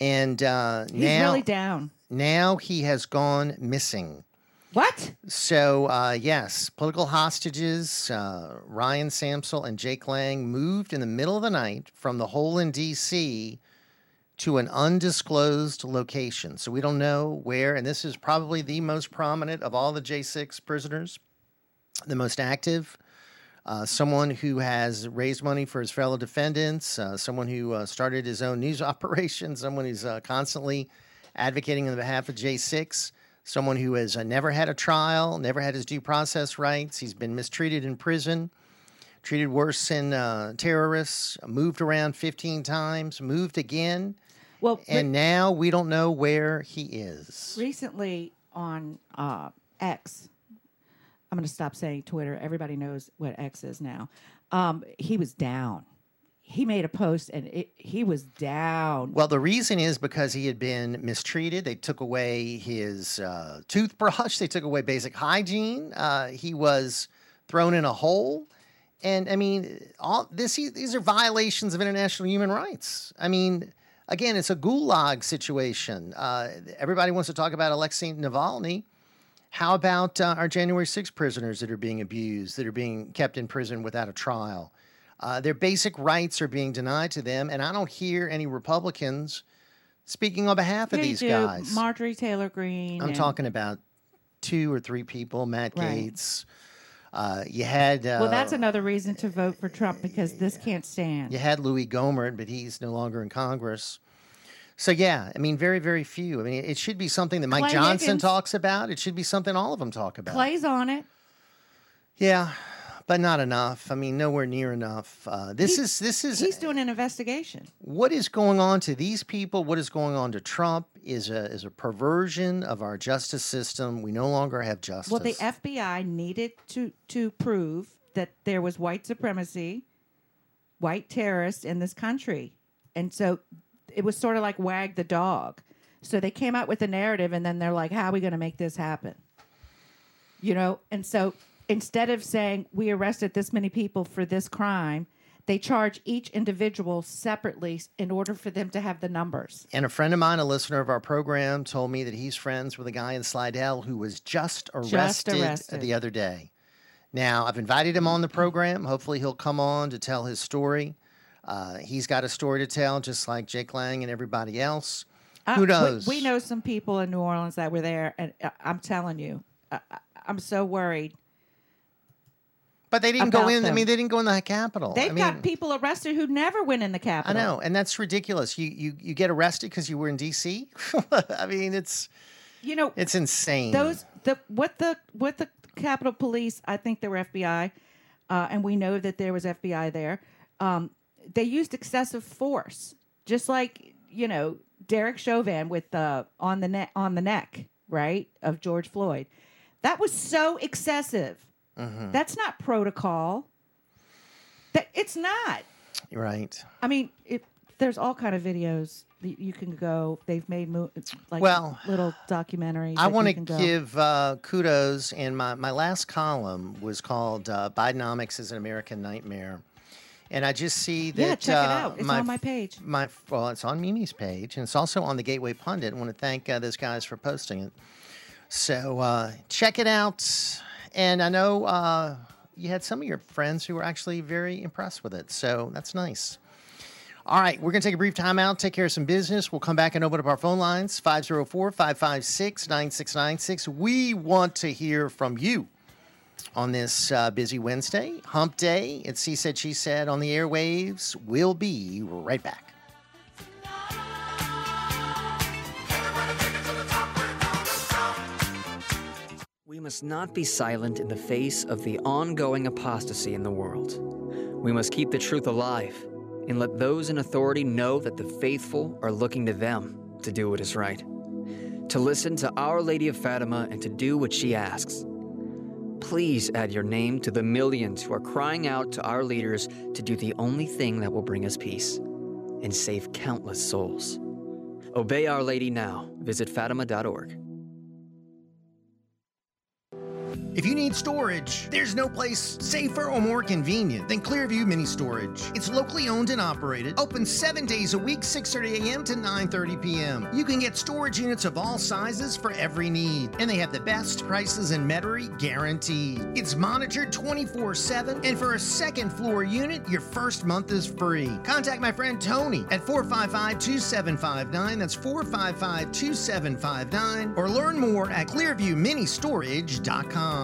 and uh, He's now really down. now he has gone missing. What? So, uh, yes, political hostages, uh, Ryan Samsel and Jake Lang moved in the middle of the night from the hole in D.C. to an undisclosed location. So we don't know where, and this is probably the most prominent of all the J6 prisoners, the most active. Uh, someone who has raised money for his fellow defendants, uh, someone who uh, started his own news operation, someone who's uh, constantly advocating on behalf of J6, someone who has uh, never had a trial, never had his due process rights. He's been mistreated in prison, treated worse than uh, terrorists, moved around 15 times, moved again. Well, and now we don't know where he is. recently on uh, X, I'm going to stop saying Twitter. Everybody knows what X is now. Um, he was down. He made a post and it, he was down. Well, the reason is because he had been mistreated. They took away his uh, toothbrush. They took away basic hygiene. Uh, he was thrown in a hole. And I mean, all this these are violations of international human rights. I mean, again, it's a gulag situation. Uh, everybody wants to talk about Alexei Navalny. How about uh, our January 6 prisoners that are being abused, that are being kept in prison without a trial? Uh, their basic rights are being denied to them, and I don't hear any Republicans speaking on behalf of Yeah, these do. guys. Marjorie Taylor Greene. I'm and- talking about two or three people. Matt Right. Gaetz. Uh, you had uh, well, that's another reason to vote for Trump because this can't stand. you had Louis Gohmert, but he's no longer in Congress. So yeah, I mean, very very few. I mean, it should be something that Mike Clay Johnson Higgins. talks about. It should be something all of them talk about. Clay's on it. Yeah, but not enough. I mean, nowhere near enough. Uh, this is this is He's doing an investigation. what is going on to these people. What is going on to Trump is a is a perversion of our justice system. We no longer have justice. Well, the FBI needed to to prove that there was white supremacy, white terrorists in this country, and so it was sort of like wag the dog. So they came out with a narrative, and then they're like, "How are we going to make this happen?" You know, and so instead of saying we arrested this many people for this crime, they charge each individual separately in order for them to have the numbers. And a friend of mine, a listener of our program, told me that he's friends with a guy in Slidell who was just arrested, arrested. the other day. Now, I've invited him on the program. Hopefully, he'll come on to tell his story. Uh, he's got a story to tell, just like Jake Lang and everybody else. Uh, Who we- knows? We, know some people in New Orleans that were there, and uh, I'm telling you, I, I- I'm so worried. But they didn't go in. I mean, they didn't go in the Capitol. They've I mean, got people arrested who never went in the Capitol. I know, and that's ridiculous. You you you get arrested because you were in D.C. I mean, it's You know, it's insane. those the what the what the Capitol Police. I think they were FBI, uh, and we know that there was FBI there. Um, they used excessive force, just like you know Derek Chauvin with the on the neck on the neck right of George Floyd. That was so excessive. Mhm. That's not protocol. That it's not. right. I mean, it, there's all kind of videos that you can go. They've made mo- like Well, little documentaries. I want to give uh, kudos, and my, my last column was called uh, Bidenomics is an American Nightmare. And I just see that. Yeah, check it uh, out. It's on my page. My well, it's on Mimi's page, and it's also on the Gateway Pundit. I want to thank uh, those guys for posting it. So uh, check it out. And I know uh, you had some of your friends who were actually very impressed with it. So that's nice. All right, we're going to take a brief time out, take care of some business. We'll come back and open up our phone lines 504 556 9696. We want to hear from you on this uh, busy Wednesday, hump day. It's He Said, She Said on the airwaves. We'll be right back. We must not be silent in the face of the ongoing apostasy in the world. We must keep the truth alive and let those in authority know that the faithful are looking to them to do what is right, to listen to Our Lady of Fatima and to do what she asks. Please add your name to the millions who are crying out to our leaders to do the only thing that will bring us peace and save countless souls. Obey Our Lady now. Visit Fatima.org. If you need storage, there's no place safer or more convenient than Clearview Mini Storage. It's locally owned and operated, open seven days a week, 6:30 a.m. to 9:30 p.m. You can get storage units of all sizes for every need, and they have the best prices in Metairie guaranteed. It's monitored 24/7, and for a second floor unit, your first month is free. Contact my friend Tony at 455-2759. That's 455-2759, or learn more at ClearviewMiniStorage.com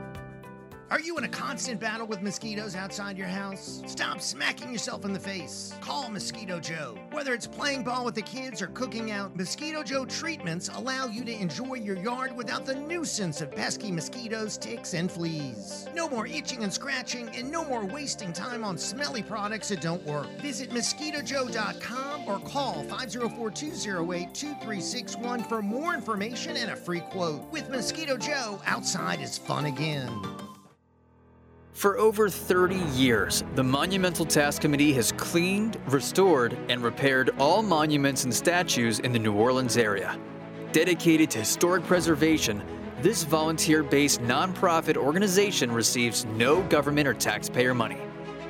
Are you in a constant battle with mosquitoes outside your house? Stop smacking yourself in the face. Call Mosquito Joe. Whether it's playing ball with the kids or cooking out, Mosquito Joe treatments allow you to enjoy your yard without the nuisance of pesky mosquitoes, ticks, and fleas. No more itching and scratching, and no more wasting time on smelly products that don't work. Visit mosquitojoe.com or call 504 208 2361 for more information and a free quote. With Mosquito Joe, outside is fun again. For over 30 years, the Monumental Task Committee has cleaned, restored, and repaired all monuments and statues in the New Orleans area. Dedicated to historic preservation, this volunteer based nonprofit organization receives no government or taxpayer money.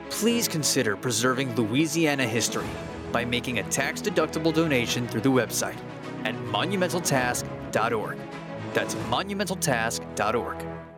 Please consider preserving Louisiana history by making a tax deductible donation through the website at monumentaltask.org. That's monumentaltask.org.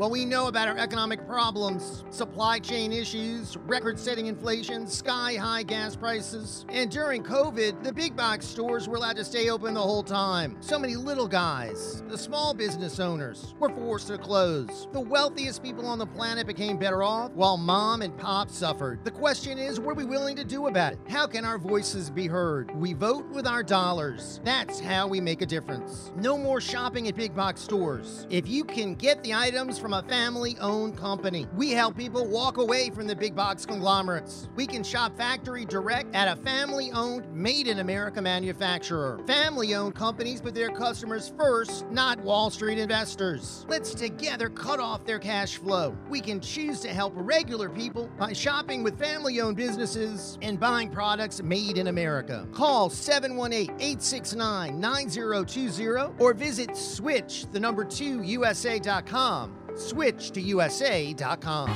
Well, we know about our economic problems, supply chain issues, record setting inflation, sky high gas prices. And during COVID, the big box stores were allowed to stay open the whole time. So many little guys, the small business owners, were forced to close. The wealthiest people on the planet became better off, while mom and pop suffered. The question is, what are we willing to do about it? How can our voices be heard? We vote with our dollars. That's how we make a difference. No more shopping at big box stores. If you can get the items from a family owned company, we help people walk away from the big box conglomerates. We can shop factory direct at a family owned, made in America manufacturer. Family owned companies put their customers first, not Wall Street investors. Let's together cut off their cash flow. We can choose to help regular people by shopping with family owned businesses and buying products made in America. Call 718 869 9020 or visit switch the number 2 USA.com. Switch to USA.com.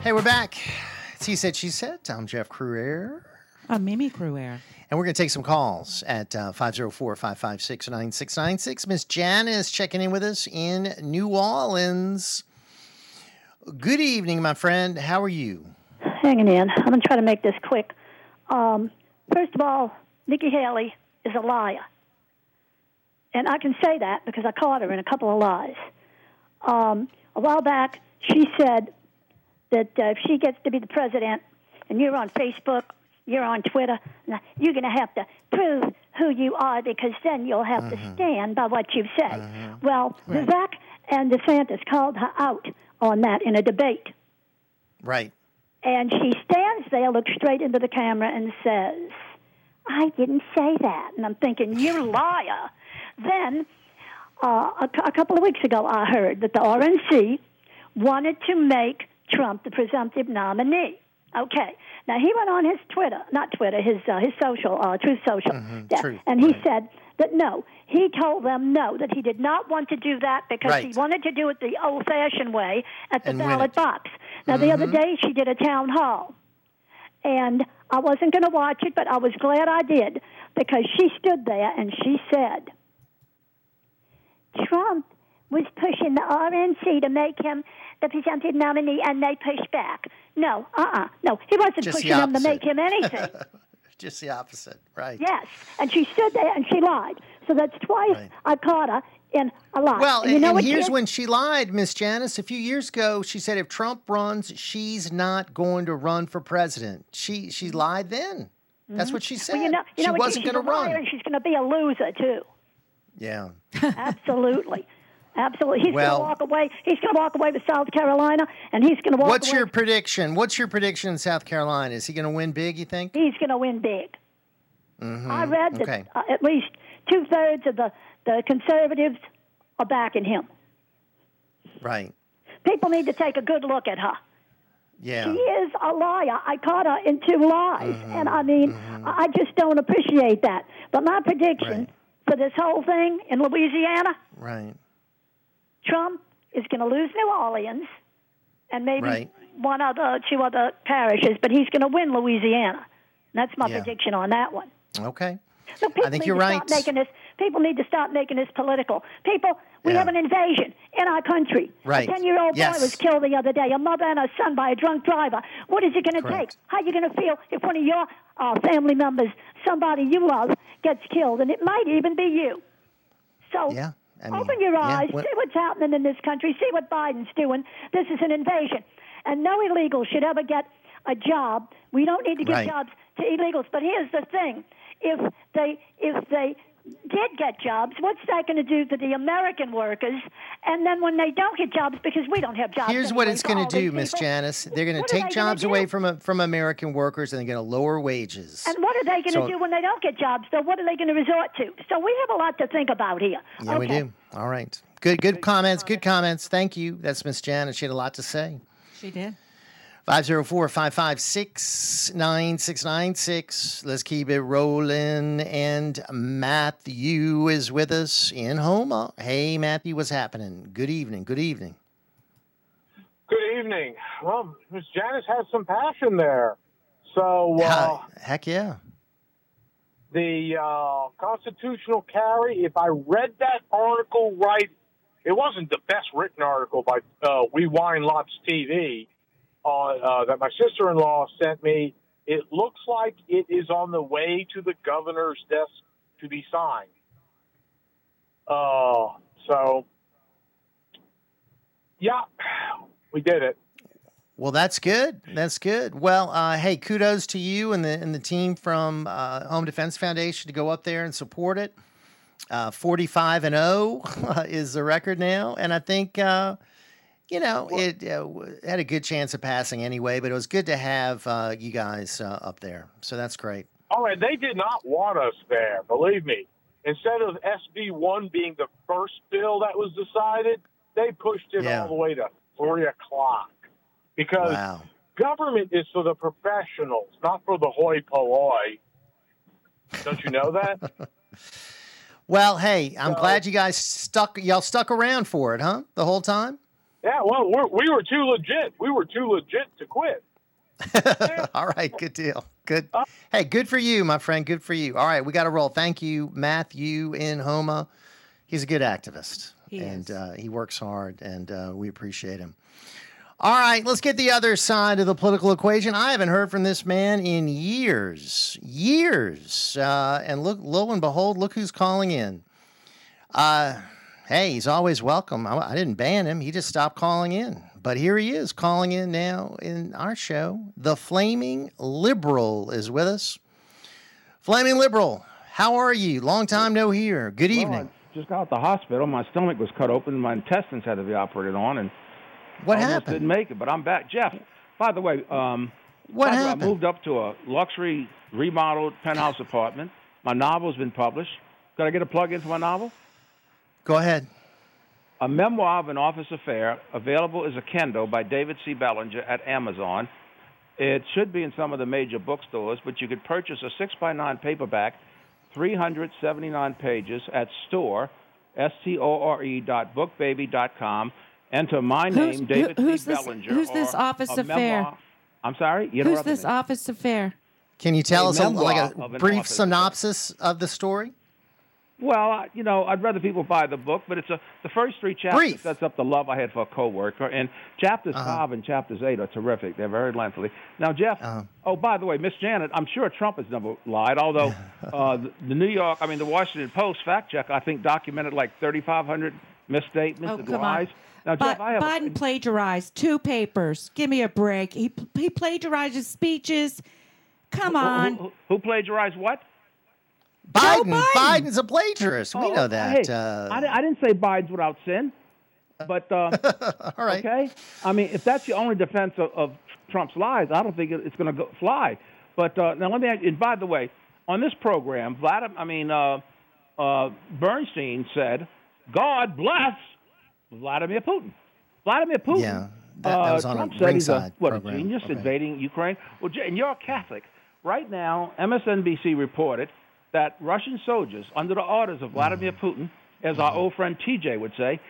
Hey, we're back. It's He Said, She Said. I'm Jeff Crouere. I'm Mimi Crouere. And we're going to take some calls at uh, 504 556 9696. Miss Janice checking in with us in New Orleans. Good evening, my friend. How are you? hanging in. I'm going to try to make this quick. Um, first of all, Nikki Haley is a liar. And I can say that because I caught her in a couple of lies. Um, a while back, she said that uh, if she gets to be the president and you're on Facebook, you're on Twitter, you're going to have to prove who you are because then you'll have to stand by what you say. Well, Vivek and DeSantis called her out on that in a debate. Right. And she stands there, looks straight into the camera, and says, I didn't say that. And I'm thinking, you liar. Then, uh, a, a couple of weeks ago, I heard that the RNC wanted to make Trump the presumptive nominee. Okay. Now, he went on his Twitter, not Twitter, his, uh, his social, uh, Truth Social, yeah, Truth, and he said that no, he told them no, that he did not want to do that because he wanted to do it the old fashioned way at the And ballot box. Now, the other Mhm. day, she did a town hall and I wasn't going to watch it, but I was glad I did because she stood there and she said, Trump was pushing the RNC to make him the presumptive nominee, and they pushed back. No, uh uh no, he wasn't Just the pushing them to make him anything. Just the opposite. Right. yes, and she stood there and she lied. So that's twice I caught her in a lie. Well, and and, you know and here's when she lied, Miss Janice. A few years ago, she said if Trump runs, she's not going to run for president. She she lied then. That's Mhm. what she said. Well, you know, you she know wasn't going to run. and she's going to be a loser too. Yeah. Absolutely. Absolutely. He's Well- going to walk away. He's going to walk away with South Carolina, and he's going to walk What's away. your prediction? What's your prediction in South Carolina? Is he going to win big? You think? He's going to win big. Mm-hmm. I read that Okay. uh, at least two thirds of the, the conservatives are backing him. Right. People need to take a good look at her. Yeah. She is a liar. I caught her in two lies, Mm-hmm. and I mean, I I just don't appreciate that. But my prediction for this whole thing in Louisiana, Right. Trump is going to lose New Orleans, and maybe Right. one other, two other parishes, but he's going to win Louisiana. That's my Yeah. prediction on that one. Okay. People I think you're right. Stop making this. People need to stop making this political. People, we Yeah. have an invasion in our country. Right. A ten-year-old Yes. boy was killed the other day. A mother and a son by a drunk driver. What is it going to take? How are you going to feel if one of your uh, family members, somebody you love, gets killed, and it might even be you? So Yeah. I mean, open your yeah, eyes, what- see what's happening in this country, see what Biden's doing. This is an invasion, and no illegal should ever get a job. We don't need to give Right. jobs to illegals. But here's the thing: if they if they did get jobs, what's that going to do to the American workers? And then when they don't get jobs because we don't have jobs, Here's what it's going to do, Miss. Janice. They're going to take they jobs away from from American workers, and they're going to lower wages. And what are they going to So- do when they don't get jobs? So what are they going to resort to? So we have a lot to think about here. Yeah, we do. All right. Good, good comments. Good comments. Thank you. That's Miss Janice. She had a lot to say. She did. 504 556 9696. Let's keep it rolling. And Matthew is with us in Houma. Hey, Matthew, what's happening? Good evening. Good evening. Good evening. Well, Miss Janice has some passion there. So uh. Heck yeah. the uh, constitutional carry, if I read that article right, it wasn't the best written article by uh, We Wine Lots TV uh, that my sister-in-law sent me. It looks like it is on the way to the governor's desk to be signed. Uh, so, yeah, we did it. Well, that's good. That's good. Well, uh, hey, kudos to you and the and the team from uh, Home Defense Foundation to go up there and support it. Uh, Forty-five and zero is the record now, and I think uh, you know it uh, had a good chance of passing anyway. But it was good to have uh, you guys uh, up there, so that's great. All right, they did not want us there, believe me. Instead of SB 1 being the first bill that was decided, they pushed it Yeah. all the way to 3 o'clock. Because Wow. government is for the professionals, not for the hoi polloi. Don't you know that? Well, hey, I'm glad you guys stuck. Y'all stuck around for it, huh? The whole time. Yeah, well, we're, we were too legit. We were too legit to quit. All right, good deal. Good. Hey, good for you, my friend. Good for you. All right, we got to roll. Thank you, Matthew in Houma. He's a good activist, He and Uh, he works hard, and uh, we appreciate him. All right, let's get the other side of the political equation. I haven't heard from this man in years, years. Uh, and look, lo and behold, look who's calling in. Hey, he's always welcome. I, I didn't ban him; he just stopped calling in. But here he is calling in now in our show. The Flaming Liberal is with us. Flaming Liberal, how are you? Long time no hear. Good evening. Just got out the hospital. My stomach was cut open. My intestines had to be operated on, and What almost happened? Didn't make it, but I'm back. Jeff, by the way, um, What by the way, happened? I moved up to a luxury remodeled penthouse apartment. My novel's been published. Could I get a plug in for my novel? Go ahead. A memoir of an office affair, available as a Kindle by David C. Bellinger at Amazon. It should be in some of the major bookstores, but you could purchase a six by nine paperback, 379 pages at store, S T O R E dot bookbaby dot com. Enter my name, Who's- who- David who's C. this- Bellinger. who's this or office affair? memoir- I'm sorry? You Who's this me. office affair? Can you tell A us a, like a brief office. synopsis of the story? Well, I- you know, I'd rather people buy the book, but it's a the first three chapters Brief. sets up the love I had for a coworker, and chapters Uh-huh. five and chapters eight are terrific. They're very lengthy. Now, Jeff. Uh-huh. Oh, by the way, Miss Janet, I'm sure Trump has never lied. Although uh, the, the New York, I mean, the Washington Post fact check, I think documented like 3,500 misstatements Oh, and come lies. on. Now, But Jeff, I have a- Biden plagiarized two papers. Give me a break. He he plagiarized his speeches. Come who- who- on. Who, who plagiarized what? Biden. Biden. Biden's a plagiarist. We Oh, know that. Hey, uh, I, I didn't say Biden's without sin, but uh, all right. Okay, I mean, if that's the only defense of, of Trump's lies, I don't think it- it's going to fly. But uh, now let me. ask- And by the way, on this program, Vladimir, I mean, uh, uh, Bernstein said, "God bless Vladimir Putin." Vladimir Putin. Yeah, that- that uh, was on a Trump said he's a Ringside what a program. genius Okay. invading Ukraine. Well, and you're a Catholic. Right now, MSNBC reported that Russian soldiers, under the orders of Vladimir Mm-hmm. Putin, as our old friend TJ would say,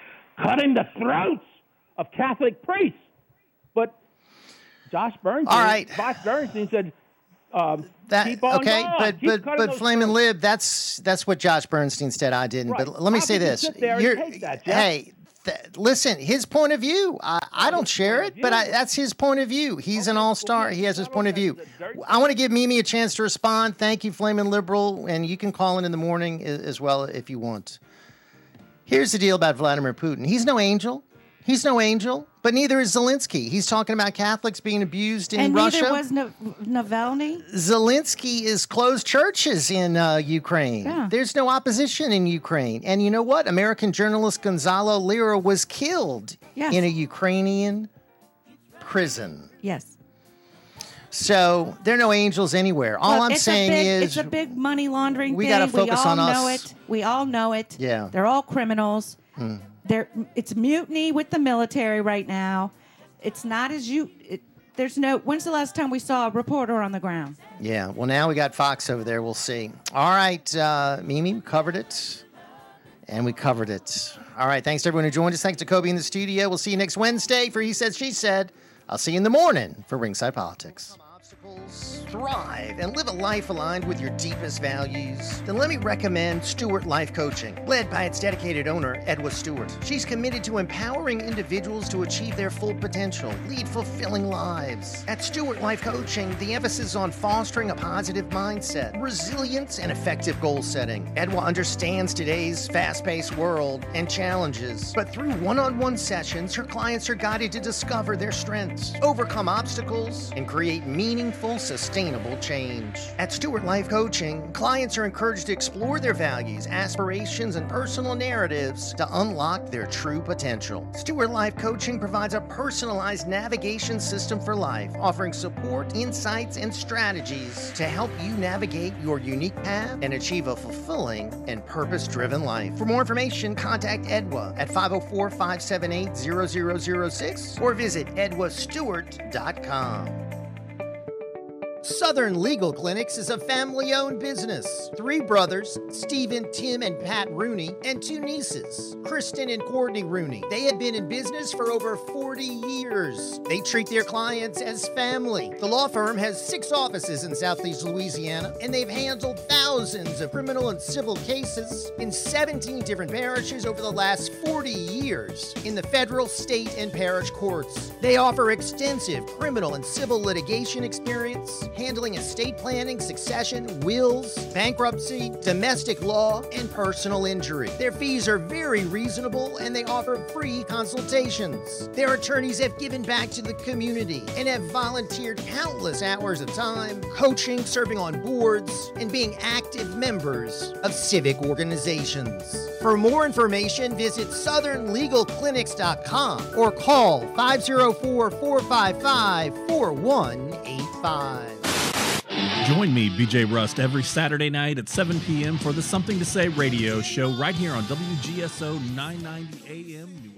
cutting the throats of Catholic priests. But Josh Bernstein, All right. Josh Bernstein said, um, That, keep on okay, going. but Keep but but those Flamin' Lib, that's that's what Josh Bernstein said. I didn't. Right. But let me How say this: sit You're- take that, Jeff? hey, th- listen, his point of view. I, I don't share it, but I, that's his point of view. He's an all star. He has his point of view. I want to give Mimi a chance to respond. Thank you, Flamin' Liberal, and you can call in in the morning as well if you want. Here's the deal about Vladimir Putin. He's no angel. He's no angel, but neither is Zelensky. He's talking about Catholics being abused in and Russia. neither was Na- Navalny. Zelensky is closed churches in uh, Ukraine. Yeah. There's no opposition in Ukraine. And you know what? American journalist Gonzalo Lira was killed Yes. in a Ukrainian prison. Yes. So there are no angels anywhere. All Look, I'm saying big- is it's a big money laundering we gotta focus we all on know us. it. We all know it. Yeah. They're all criminals. Hmm. They're, it's mutiny with the military right now. It's not as you. It, there's no. When's the last time we saw a reporter on the ground? Yeah, well, now we got Fox over there. We'll see. All right, uh, Mimi, we covered it. And we covered it. All right, thanks to everyone who joined us. Thanks to Kobe in the studio. We'll see you next Wednesday for He Said, She Said. I'll see you in the morning for Ringside Politics. Thrive and live a life aligned with your deepest values. Then let me recommend Stewart Life Coaching, led by its dedicated owner, Edwa Stewart. She's committed to empowering individuals to achieve their full potential, lead fulfilling lives. At Stewart Life Coaching, the emphasis is on fostering a positive mindset, resilience, and effective goal setting. Edwa understands today's fast paced world and challenges, but through one on one sessions, her clients are guided to discover their strengths, overcome obstacles, and create meaningful, sustainable change. At Stewart Life Coaching, clients are encouraged to explore their values, aspirations, and personal narratives to unlock their true potential. Stewart Life Coaching provides a personalized navigation system for life, offering support, insights, and strategies to help you navigate your unique path and achieve a fulfilling and purpose driven life. For more information, contact Edwa at 504 578 0006 or visit edwastewart.com. Southern Legal Clinics is a family owned business. Three brothers, Stephen, Tim, and Pat Rooney, and two nieces, Kristen and Courtney Rooney. They have been in business for over 40 years. They treat their clients as family. The law firm has six offices in Southeast Louisiana, and they've handled thousands of criminal and civil cases in 17 different parishes over the last 40 years in the federal, state, and parish courts. They offer extensive criminal and civil litigation experience, handling estate planning, succession, wills, bankruptcy, domestic law, and personal injury. Their fees are very reasonable and they offer free consultations. Their attorneys have given back to the community and have volunteered countless hours of time coaching, serving on boards, and being active members of civic organizations. For more information, visit southernlegalclinics.com or call 504 455 4185. Join me, BJ Rust, every Saturday night at 7 p.m. for the Something to Say radio show right here on WGSO 990 AM.